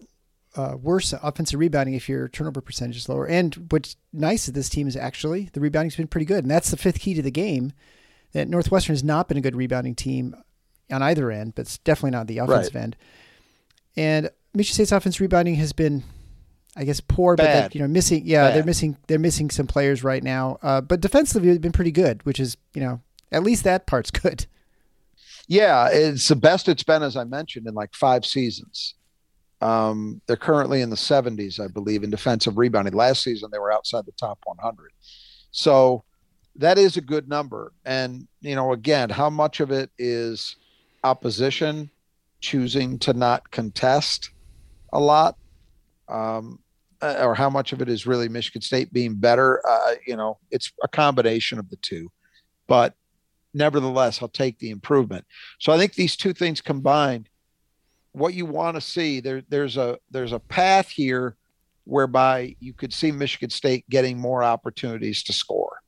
[SPEAKER 2] uh, worse offensive rebounding if your turnover percentage is lower. And what's nice of this team is actually the rebounding's been pretty good, and that's the fifth key to the game. That Northwestern has not been a good rebounding team on either end, but it's definitely not the offensive right. end. And Michigan State's offense rebounding has been, I guess, poor,
[SPEAKER 3] Bad.
[SPEAKER 2] but you know, missing. Yeah,
[SPEAKER 3] Bad.
[SPEAKER 2] they're missing. They're missing some players right now. Uh, but defensively, they've been pretty good, which is you know at least that part's good.
[SPEAKER 3] Yeah, it's the best it's been, as I mentioned, in like five seasons. Um, they're currently in the 70s, I believe, in defensive rebounding. Last season, they were outside the top 100. So that is a good number. And, you know, again, how much of it is opposition choosing to not contest a lot? Um, or how much of it is really Michigan State being better? Uh, you know, it's a combination of the two. But nevertheless, I'll take the improvement. So I think these two things combined, what you want to see there, there's a there's a path here whereby you could see Michigan State getting more opportunities to score,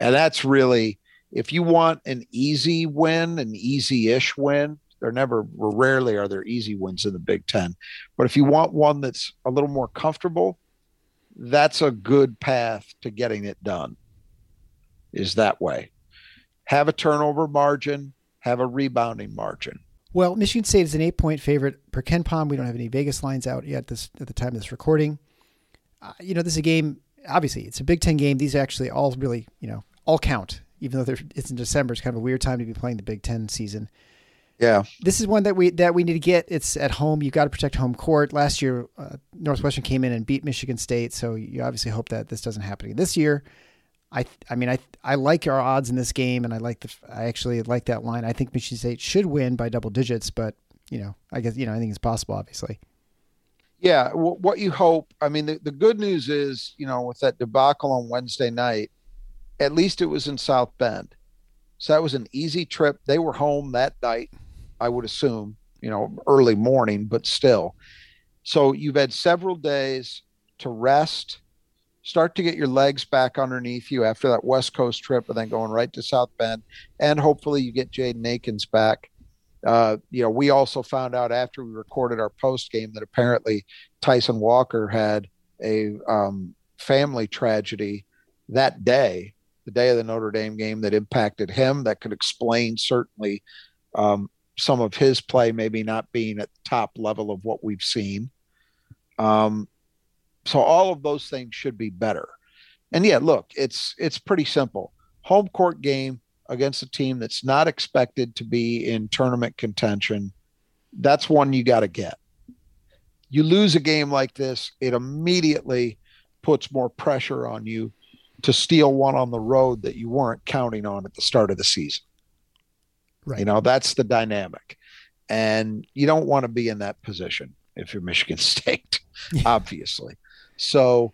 [SPEAKER 3] and that's really if you want an easy win, an easy-ish win. There never, rarely are there easy wins in the Big Ten, but if you want one that's a little more comfortable, that's a good path to getting it done. Is that way have a turnover margin, have a rebounding margin.
[SPEAKER 2] Well, Michigan State is an eight point favorite per KenPom. We don't have any Vegas lines out yet this at the time of this recording. Uh, you know, this is a game. Obviously, it's a Big Ten game. These actually all really, you know, all count. Even though it's in December, it's kind of a weird time to be playing the Big Ten season.
[SPEAKER 3] Yeah,
[SPEAKER 2] this is one that we that we need to get. It's at home. You've got to protect home court. Last year, uh, Northwestern came in and beat Michigan State, so you obviously hope that this doesn't happen again this year. I I mean I I like our odds in this game, and I like the I actually like that line. I think Michigan State should win by double digits, but you know I guess you know I think it's possible, obviously.
[SPEAKER 3] Yeah, what you hope. I mean, the, the good news is you know with that debacle on Wednesday night, at least it was in South Bend, so that was an easy trip. They were home that night, I would assume. You know, early morning, but still. So you've had several days to rest start to get your legs back underneath you after that West Coast trip, and then going right to South Bend, and hopefully you get Jaden Akins back. Uh, you know, we also found out after we recorded our post game that apparently Tyson Walker had a um, family tragedy that day, the day of the Notre Dame game, that impacted him. That could explain certainly um, some of his play maybe not being at the top level of what we've seen. Um, so all of those things should be better. And yeah, look, it's it's pretty simple. Home court game against a team that's not expected to be in tournament contention. That's one you got to get. You lose a game like this, it immediately puts more pressure on you to steal one on the road that you weren't counting on at the start of the season.
[SPEAKER 2] Right.
[SPEAKER 3] You know, that's the dynamic. And you don't want to be in that position if you're Michigan State, obviously. So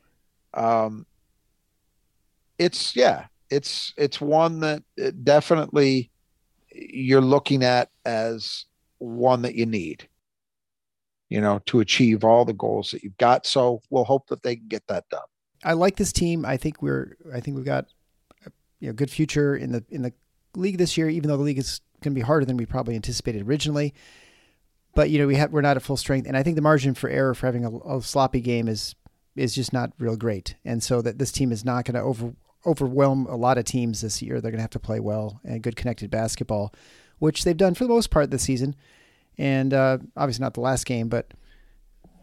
[SPEAKER 3] um, it's yeah, it's it's one that definitely you're looking at as one that you need you know to achieve all the goals that you've got so we'll hope that they can get that done
[SPEAKER 2] i like this team i think we're i think we've got a you know, good future in the in the league this year even though the league is going to be harder than we probably anticipated originally but you know we have we're not at full strength and i think the margin for error for having a, a sloppy game is is just not real great and so that this team is not going to over overwhelm a lot of teams this year. They're going to have to play well and good connected basketball, which they've done for the most part this season. And uh, obviously not the last game, but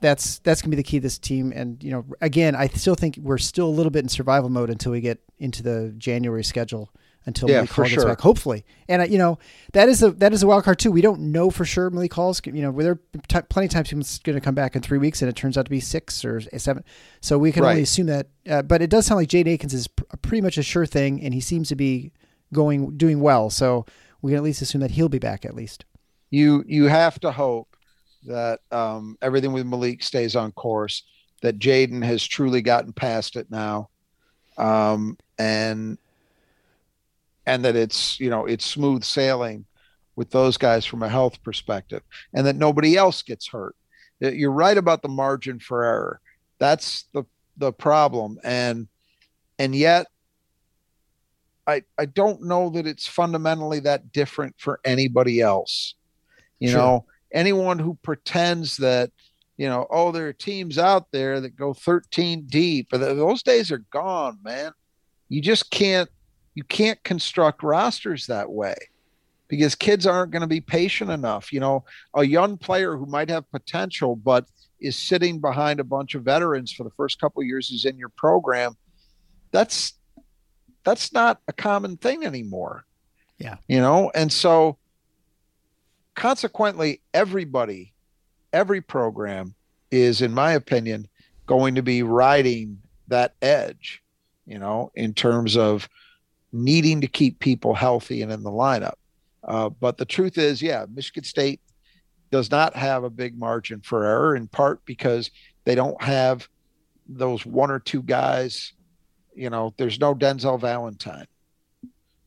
[SPEAKER 2] that's that's going to be the key to this team. And you know, again, I still think we're still a little bit in survival mode until we get into the January schedule until
[SPEAKER 3] yeah,
[SPEAKER 2] Malik Hall
[SPEAKER 3] gets
[SPEAKER 2] sure. back, hopefully. And uh, you know that is a that is a wild card too. We don't know for sure Malik Hall's. You know, there t- plenty of times he's going to come back in three weeks, and it turns out to be six or seven. So we can right. only assume that. Uh, but it does sound like Jaden Akins is pr- pretty much a sure thing, and he seems to be going doing well. So we can at least assume that he'll be back at least.
[SPEAKER 3] You you have to hope that um, everything with Malik stays on course. That Jaden has truly gotten past it now, um, and and that it's you know it's smooth sailing with those guys from a health perspective and that nobody else gets hurt you're right about the margin for error that's the the problem and and yet i i don't know that it's fundamentally that different for anybody else you sure. know anyone who pretends that you know oh there are teams out there that go 13 deep those days are gone man you just can't you can't construct rosters that way because kids aren't going to be patient enough. You know, a young player who might have potential but is sitting behind a bunch of veterans for the first couple years he's in your program. That's that's not a common thing anymore.
[SPEAKER 2] Yeah.
[SPEAKER 3] You know, and so consequently everybody every program is in my opinion going to be riding that edge, you know, in terms of needing to keep people healthy and in the lineup. Uh, but the truth is, yeah, Michigan State does not have a big margin for error, in part because they don't have those one or two guys. You know, there's no Denzel Valentine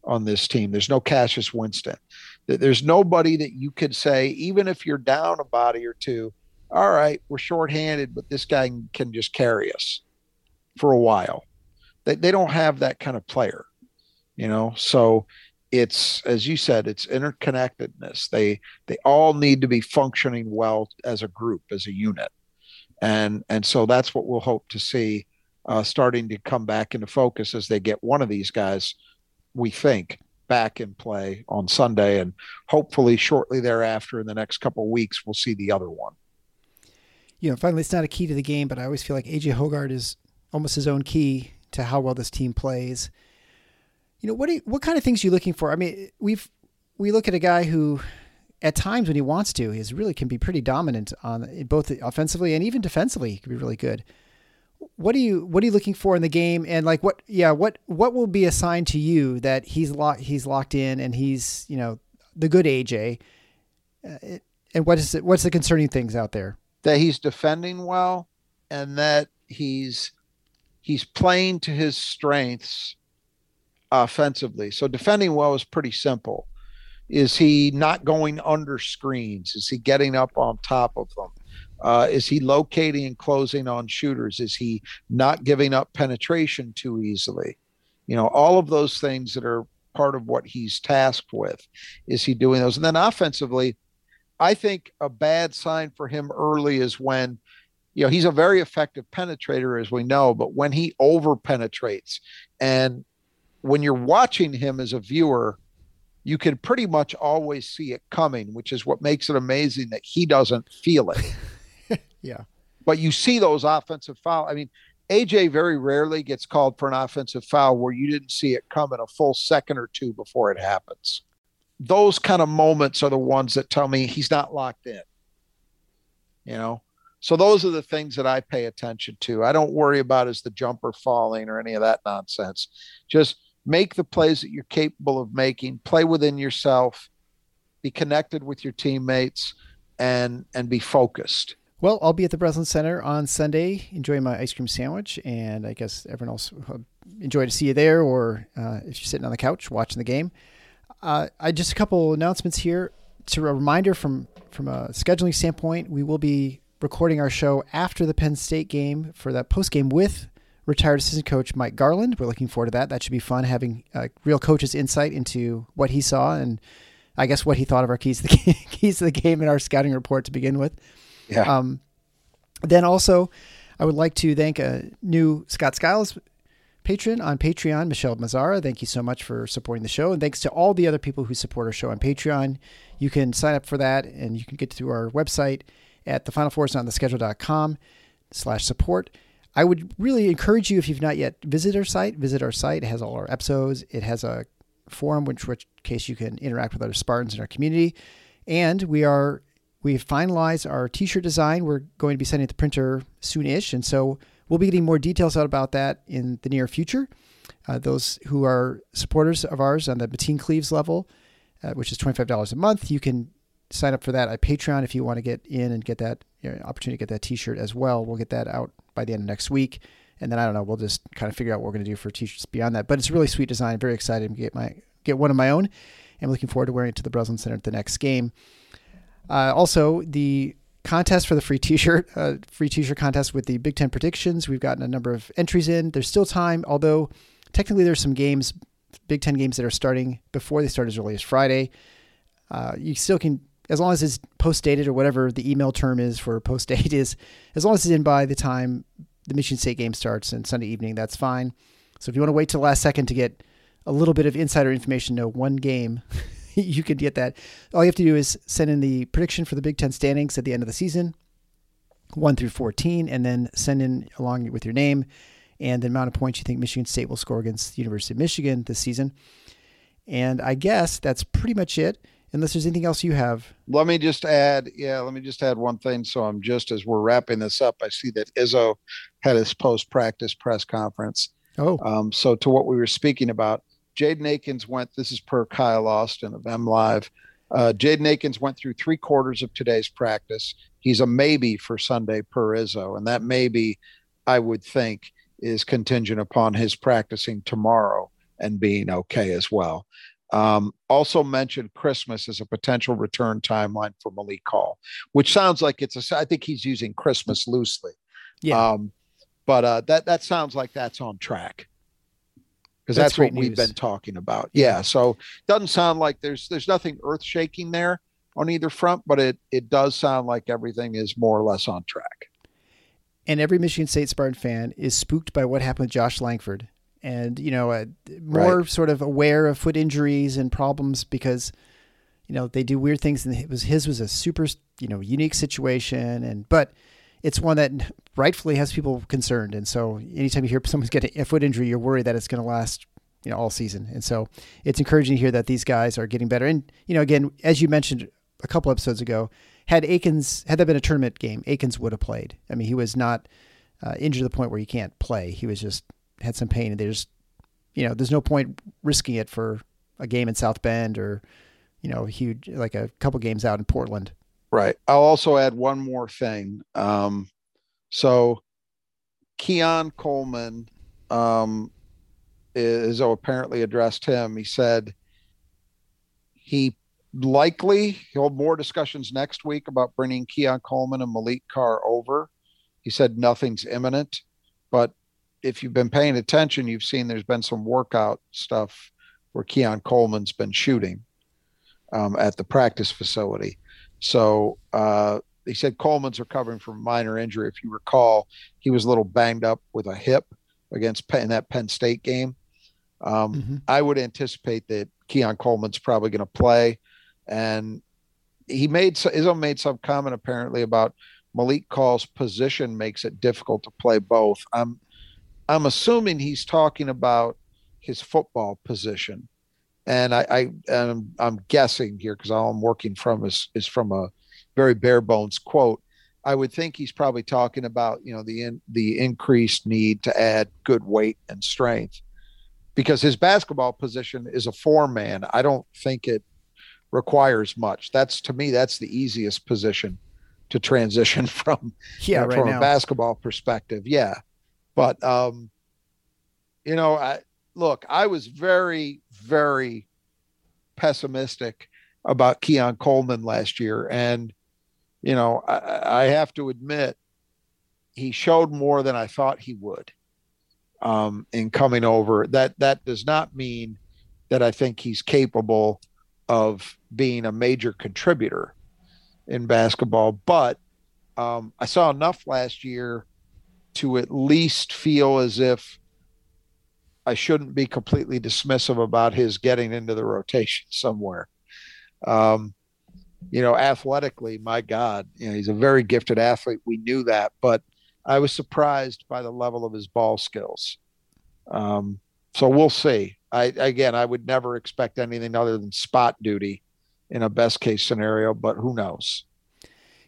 [SPEAKER 3] on this team. There's no Cassius Winston. There's nobody that you could say, even if you're down a body or two, all right, we're shorthanded, but this guy can just carry us for a while. They, they don't have that kind of player you know? So it's as you said it's interconnectedness. They they all need to be functioning well as a group as a unit. And and so that's what we'll hope to see uh, starting to come back into focus as they get one of these guys we think back in play on sunday and hopefully shortly thereafter in the next couple weeks we'll see the other one
[SPEAKER 2] you know finally it's not a key to the game but i always feel like aj hoggard is almost his own key to how well this team plays you know what you, what kind of things are you looking for? I mean, we've we look at a guy who at times when he wants to, is really can be pretty dominant on both offensively and even defensively. He can be really good. What are you what are you looking for in the game? And like what yeah what what will be assigned to you that he's locked he's locked in and he's you know the good AJ. Uh, and what is it, what's the concerning things out there?
[SPEAKER 3] That he's defending well, and that he's he's playing to his strengths offensively. So defending well is pretty simple. Is he not going under screens? Is he getting up on top of them? Uh, is he locating and closing on shooters? Is he not giving up penetration too easily? You know, all of those things that are part of what he's tasked with. Is he doing those? And then offensively, I think a bad sign for him early is when, you know, he's a very effective penetrator, as we know, but when he over penetrates and when you're watching him as a viewer, you can pretty much always see it coming, which is what makes it amazing that he doesn't feel it.
[SPEAKER 2] yeah.
[SPEAKER 3] But you see those offensive foul. I mean, AJ very rarely gets called for an offensive foul where you didn't see it coming a full second or two before it happens. Those kind of moments are the ones that tell me he's not locked in. You know, so those are the things that I pay attention to. I don't worry about is the jumper falling or any of that nonsense. Just make the plays that you're capable of making, play within yourself, be connected with your teammates, and and be focused.
[SPEAKER 2] Well, I'll be at the Breslin Center on Sunday, enjoying my ice cream sandwich, and I guess everyone else, uh, enjoy to see you there, or uh, if you're sitting on the couch watching the game. Uh, I just a couple announcements here. To a reminder from from a scheduling standpoint, we will be recording our show after the Penn State game for that post game with retired assistant coach Mike Garland. We're looking forward to that. That should be fun having uh, real coach's insight into what he saw and I guess what he thought of our keys to the keys to the game in our scouting report to begin with.
[SPEAKER 3] Yeah.
[SPEAKER 2] Um, then also, I would like to thank a new Scott Skiles patron on Patreon, Michelle Mazzara. Thank you so much for supporting the show. And thanks to all the other people who support our show on Patreon. You can sign up for that and you can get to our website at thefinalfoursontheschedule.com slash support. I would really encourage you if you've not yet visited our site, visit our site. It has all our episodes. It has a forum, which which case you can interact with other Spartans in our community. And we are we've finalized our t-shirt design. We're going to be sending it to the printer soon-ish, and so we'll be getting more details out about that in the near future. Uh, those who are supporters of ours on the Mateen Cleaves level, uh, which is twenty-five dollars a month, you can sign up for that at Patreon if you want to get in and get that you know, opportunity to get that T-shirt as well. We'll get that out by the end of next week, and then I don't know. We'll just kind of figure out what we're going to do for T-shirts beyond that. But it's a really sweet design. Very excited to get my get one of my own. I'm looking forward to wearing it to the Breslin Center at the next game. Uh, also, the contest for the free T-shirt, uh, free T-shirt contest with the Big Ten predictions. We've gotten a number of entries in. There's still time, although technically there's some games, Big Ten games that are starting before they start as early as Friday. Uh, you still can, as long as it's post dated or whatever the email term is for post date is, as long as it's in by the time the Michigan State game starts and Sunday evening, that's fine. So if you want to wait till the last second to get a little bit of insider information, know one game, you could get that. All you have to do is send in the prediction for the Big Ten standings at the end of the season, 1 through 14, and then send in along with your name and the amount of points you think Michigan State will score against the University of Michigan this season. And I guess that's pretty much it, unless there's anything else you have.
[SPEAKER 3] Let me just add, yeah, let me just add one thing. So I'm just as we're wrapping this up, I see that Izzo had his post practice press conference.
[SPEAKER 2] Oh,
[SPEAKER 3] Um, so to what we were speaking about, Jaden Akins went. This is per Kyle Austin of M Live. Uh, Jaden Akins went through three quarters of today's practice. He's a maybe for Sunday per Izzo, and that maybe, I would think, is contingent upon his practicing tomorrow and being okay as well. Um, also mentioned Christmas as a potential return timeline for Malik Hall, which sounds like it's a. I think he's using Christmas loosely.
[SPEAKER 2] yeah.
[SPEAKER 3] Um, but uh, that that sounds like that's on track because
[SPEAKER 2] That's
[SPEAKER 3] that's, what
[SPEAKER 2] great
[SPEAKER 3] we've been talking about. Yeah, so doesn't sound like there's there's nothing earth shaking there on either front, but it it does sound like everything is more or less on track.
[SPEAKER 2] and every Michigan State Spartan fan is spooked by what happened with Josh Langford, and you know, uh, more
[SPEAKER 3] Right.
[SPEAKER 2] sort of aware of foot injuries and problems because you know they do weird things, and it was his was a super you know unique situation, and but it's one that rightfully has people concerned, and so anytime you hear someone's getting a foot injury, you're worried that it's going to last you know all season, and so it's encouraging to hear that these guys are getting better, and you know again as you mentioned a couple episodes ago. Had Akins had that been a tournament game, Akins would have played. I mean, he was not uh, injured to the point where he can't play. He was just had some pain, and there's, you know, there's no point risking it for a game in South Bend or, you know, huge like a couple games out in Portland.
[SPEAKER 3] Right. I'll also add one more thing. Um, so Keon Coleman, um, oh, apparently addressed him. He said he likely he'll have more discussions next week about bringing Keon Coleman and Malik Carr over. He said nothing's imminent, but if you've been paying attention, you've seen there's been some workout stuff where Keon Coleman's been shooting um, at the practice facility. So uh, he said Coleman's recovering from a minor injury. If you recall, he was a little banged up with a hip against Penn, in that Penn State game. Um,
[SPEAKER 2] Mhm.
[SPEAKER 3] I would anticipate that Keon Coleman's probably going to play, and he made Izzo made some comment apparently about Malik Carr's position makes it difficult to play both. I'm I'm assuming he's talking about his football position, and I, I am I'm guessing here because all I'm working from is is from a very bare bones quote. I would think he's probably talking about you know the in, the increased need to add good weight and strength because his basketball position is a four man. I don't think it requires much. That's to me that's the easiest position to transition from
[SPEAKER 2] Yeah,
[SPEAKER 3] you know,
[SPEAKER 2] right
[SPEAKER 3] from
[SPEAKER 2] now.
[SPEAKER 3] a basketball perspective. Yeah. But um you know, I look, I was very, very pessimistic about Keon Coleman last year. And, you know, I, I have to admit, he showed more than I thought he would um, in coming over. That that does not mean that I think he's capable of being a major contributor in basketball, but um, I saw enough last year to at least feel as if I shouldn't be completely dismissive about his getting into the rotation somewhere. Um, you know, athletically, my God, you know, he's a very gifted athlete. We knew that, but I was surprised by the level of his ball skills. Um, so we'll see. I again, I would never expect anything other than spot duty in a best case scenario, but who knows?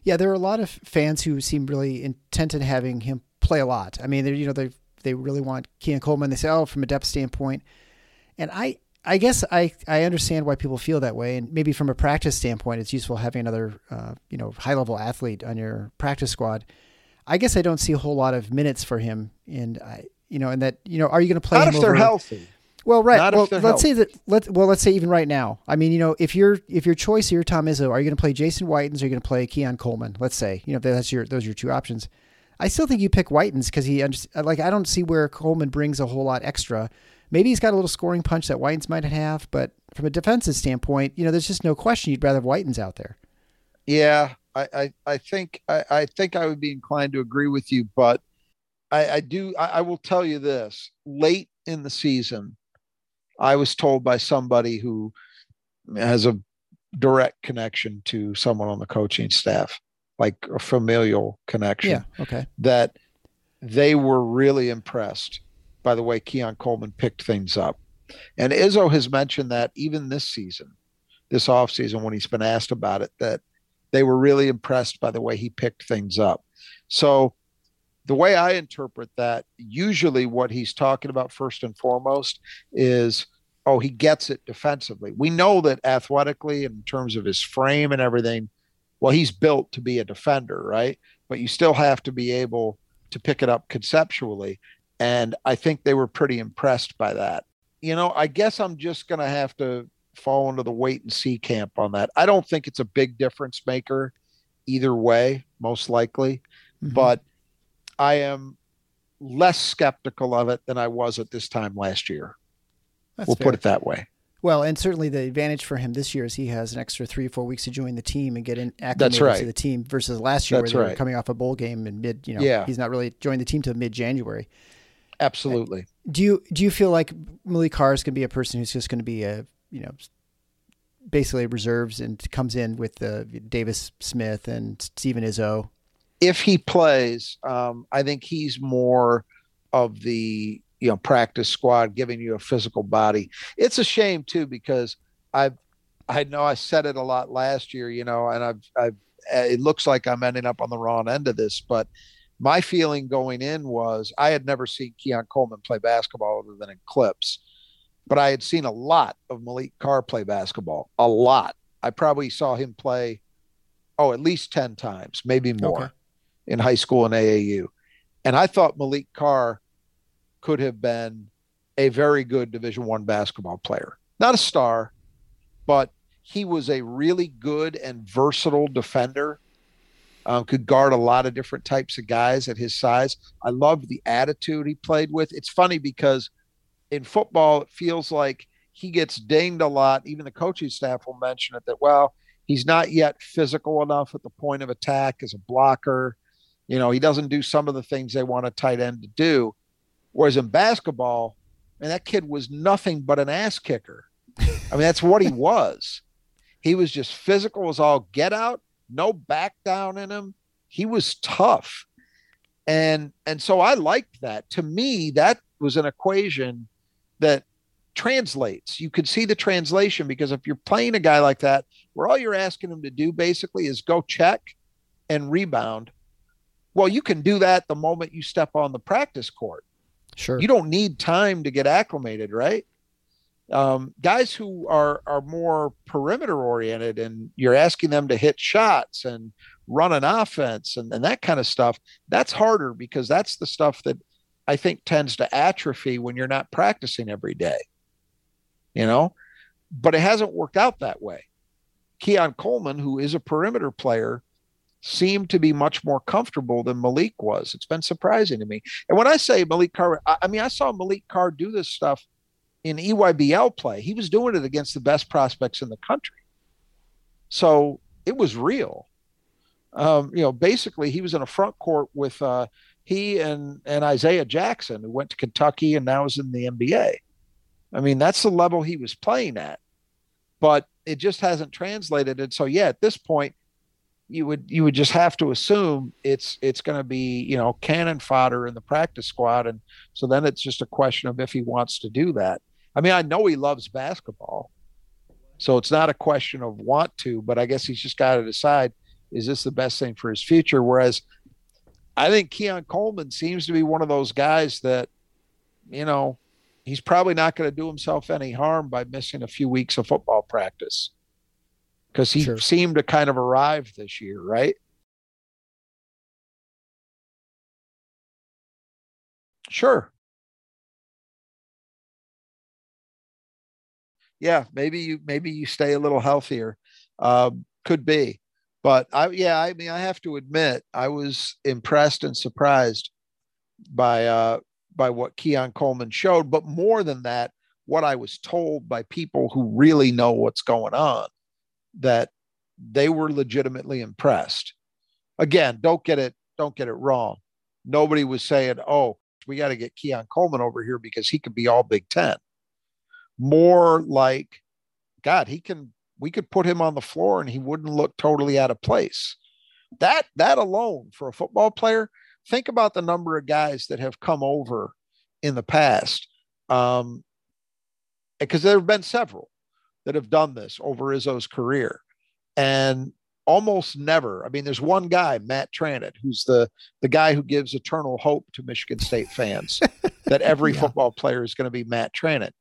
[SPEAKER 2] Yeah, there are a lot of fans who seem really intent on having him play a lot. I mean, they're you know they they really want Keon Coleman. They say, oh, from a depth standpoint, and I I guess I I understand why people feel that way, and maybe from a practice standpoint, it's useful having another uh, you know high level athlete on your practice squad. I guess I don't see a whole lot of minutes for him, and I you know, and that you know, are you going to play
[SPEAKER 3] Not
[SPEAKER 2] him
[SPEAKER 3] if they're
[SPEAKER 2] over,
[SPEAKER 3] healthy.
[SPEAKER 2] Well, right.
[SPEAKER 3] Not
[SPEAKER 2] well, let's say that. Let well, let's say even right now. I mean, you know, if you're if your choice you're Tom Izzo, are you going to play Jason Whitens or are you going to play Keon Coleman? Let's say you know that's your those are your two options. I still think you pick Whitens because he uh, like I don't see where Coleman brings a whole lot extra. Maybe he's got a little scoring punch that Whitens might have, but from a defensive standpoint, you know, there's just no question you'd rather have Whitens out there.
[SPEAKER 3] Yeah, I, I, I think I, I think I would be inclined to agree with you, but I, I do I, I will tell you this. Late in the season, I was told by somebody who has a direct connection to someone on the coaching staff, like a familial connection,
[SPEAKER 2] Yeah. Okay.
[SPEAKER 3] that they were really impressed by the way Keon Coleman picked things up. And Izzo has mentioned that even this season, this offseason, when he's been asked about it, that they were really impressed by the way he picked things up. So the way I interpret that, usually what he's talking about first and foremost is, oh, he gets it defensively. We know that athletically, in terms of his frame and everything, well, he's built to be a defender, right? But you still have to be able to pick it up conceptually. And I think they were pretty impressed by that. You know, I guess I'm just going to have to fall into the wait and see camp on that. I don't think it's a big difference maker either way, most likely,
[SPEAKER 2] Mhm.
[SPEAKER 3] but I am less skeptical of it than I was at this time last year.
[SPEAKER 2] That's
[SPEAKER 3] we'll
[SPEAKER 2] fair.
[SPEAKER 3] put it that way.
[SPEAKER 2] Well, and certainly the advantage for him this year is he has an extra three or four weeks to join the team and get in acclimated
[SPEAKER 3] right.
[SPEAKER 2] to the team versus last year
[SPEAKER 3] That's
[SPEAKER 2] where they were
[SPEAKER 3] right.
[SPEAKER 2] coming off a bowl game in mid. You know,
[SPEAKER 3] Yeah.
[SPEAKER 2] he's not really joined the team till mid January.
[SPEAKER 3] Absolutely.
[SPEAKER 2] Do you do you feel like Malik Carr is going to be a person who's just going to be a you know basically reserves and comes in with uh, Davis Smith and Steven Izzo?
[SPEAKER 3] if he plays, um, I think he's more of the you know practice squad, giving you a physical body. It's a shame too because I've I know I said it a lot last year, you know, and I've I've uh, it looks like I'm ending up on the wrong end of this, but my feeling going in was I had never seen Keon Coleman play basketball other than in clips, but I had seen a lot of Malik Carr play basketball, a lot. I probably saw him play, oh, at least 10 times, maybe more
[SPEAKER 2] Okay.
[SPEAKER 3] in high school and AAU. And I thought Malik Carr could have been a very good Division One basketball player. Not a star, but he was a really good and versatile defender. Um, could guard a lot of different types of guys at his size. I loved the attitude he played with. It's funny because in football, it feels like he gets dinged a lot. Even the coaching staff will mention it that, well, he's not yet physical enough at the point of attack as a blocker. You know, he doesn't do some of the things they want a tight end to do. Whereas in basketball, and that kid was nothing but an ass kicker. I mean, that's what he was. He was just physical as all get out, no back down in him. He was tough. And and so I liked that. To me, that was an equation that translates. You could see the translation because if you're playing a guy like that, where all you're asking him to do basically is go check and rebound, well, you can do that the moment you step on the practice court.
[SPEAKER 2] Sure.
[SPEAKER 3] You don't need time to get acclimated, right? Um, guys who are are more perimeter oriented and you're asking them to hit shots and run an offense and, and that kind of stuff, that's harder because that's the stuff that I think tends to atrophy when you're not practicing every day. You know, but it hasn't worked out that way. Keon Coleman, who is a perimeter player, seemed to be much more comfortable than Malik was. It's been surprising to me. And when I say Malik Carr, I mean, I saw Malik Carr do this stuff in EYBL play. He was doing it against the best prospects in the country. So it was real. Um, you know, basically, he was in a front court with uh, he and, and Isaiah Jackson, who went to Kentucky and now is in the NBA. I mean, that's the level he was playing at. But it just hasn't translated. And so, yeah, at this point, you would you would just have to assume it's it's going to be you know cannon fodder in the practice squad. And so then it's just a question of if he wants to do that. I mean i know he loves basketball. So it's not a question of want to but i guess he's just got to decide is this the best thing for his future? Whereas i think keon coleman seems to be one of those guys that you know he's probably not going to do himself any harm by missing a few weeks of football practice because he sure. seemed to kind of arrive this year, right? Sure. Yeah, maybe you maybe you stay a little healthier. Um, could be, but I yeah, I mean, I have to admit, I was impressed and surprised by uh, by what Keon Coleman showed, but more than that, what I was told by people who really know what's going on that they were legitimately impressed. Again, don't get it don't get it wrong. Nobody was saying, "Oh, we got to get Keon Coleman over here because he could be all Big 10." More like god, he can we could put him on the floor and he wouldn't look totally out of place. That that alone for a football player, think about the number of guys that have come over in the past. Um, because there have been several that have done this over Izzo's career. And almost never, I mean, there's one guy, Matt Trannon, who's the the guy who gives eternal hope to Michigan State fans that every yeah. football player is going to be Matt Trannon.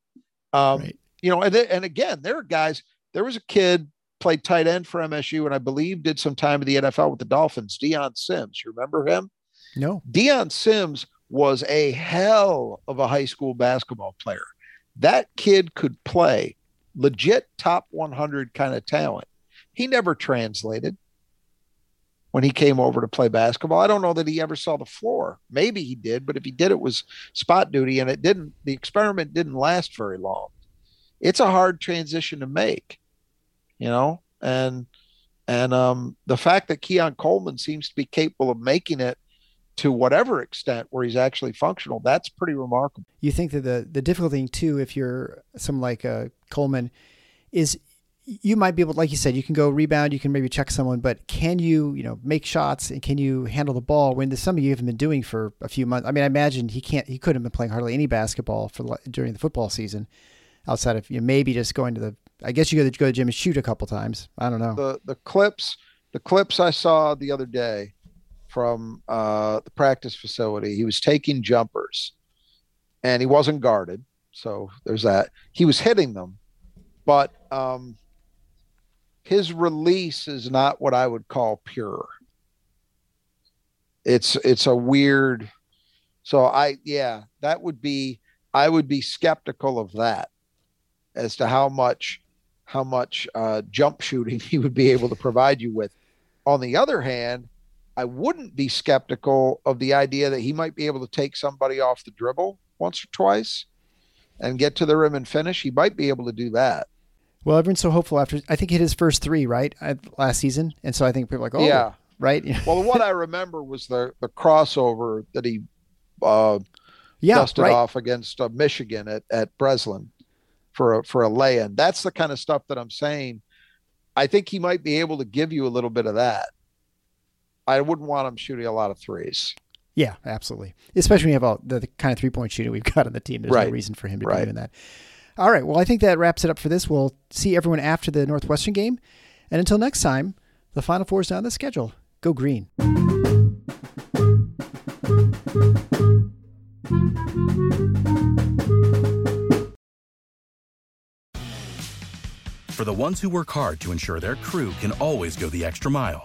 [SPEAKER 3] Um, right. You know, and, th- and again, there are guys, there was a kid played tight end for MSU and I believe did some time in the NFL with the Dolphins, Dion Sims. You remember him?
[SPEAKER 2] No.
[SPEAKER 3] Dion Sims was a hell of a high school basketball player. That kid could play legit top 100 kind of talent. He never translated when he came over to play basketball. I don't know that he ever saw the floor. Maybe he did, but if he did, it was spot duty and it didn't, the experiment didn't last very long. It's a hard transition to make, you know, and, and um, the fact that Keon Coleman seems to be capable of making it to whatever extent where he's actually functional, that's pretty remarkable.
[SPEAKER 2] You think that the the difficult thing too, if you're someone like uh, Coleman, is you might be able, like you said, you can go rebound, you can maybe check someone, but can you, you know, make shots and can you handle the ball when there's something you haven't been doing for a few months? I mean, I imagine he can't, he couldn't have been playing hardly any basketball for during the football season, outside of you know, maybe just going to the. I guess you go to go to the gym and shoot a couple times. I don't know.
[SPEAKER 3] The the clips, the clips I saw the other day from uh, the practice facility. He was taking jumpers, and he wasn't guarded, so there's that. He was hitting them, but um, his release is not what I would call pure. It's it's a weird. So I yeah, that would be I would be skeptical of that as to how much how much uh, jump shooting he would be able to provide you with. On the other hand, I wouldn't be skeptical of the idea that he might be able to take somebody off the dribble once or twice and get to the rim and finish. He might be able to do that.
[SPEAKER 2] Well, everyone's so hopeful after. I think he hit his first three right last season, and so I think people are like, oh, yeah, right.
[SPEAKER 3] well, what I remember was the the crossover that he uh, yeah, dusted right. off against uh, Michigan at at Breslin for a for a lay-in. That's the kind of stuff that I'm saying. I think he might be able to give you a little bit of that. I wouldn't want him shooting a lot of threes.
[SPEAKER 2] Yeah, absolutely. Especially when you have all the, the kind of three point shooting we've got on the team. There's right. no reason for him to right. be doing that. All right. Well, I think that wraps it up for this. We'll see everyone after the Northwestern game. And until next time, the Final Four is on the schedule. Go green.
[SPEAKER 4] For the ones who work hard to ensure their crew can always go the extra mile,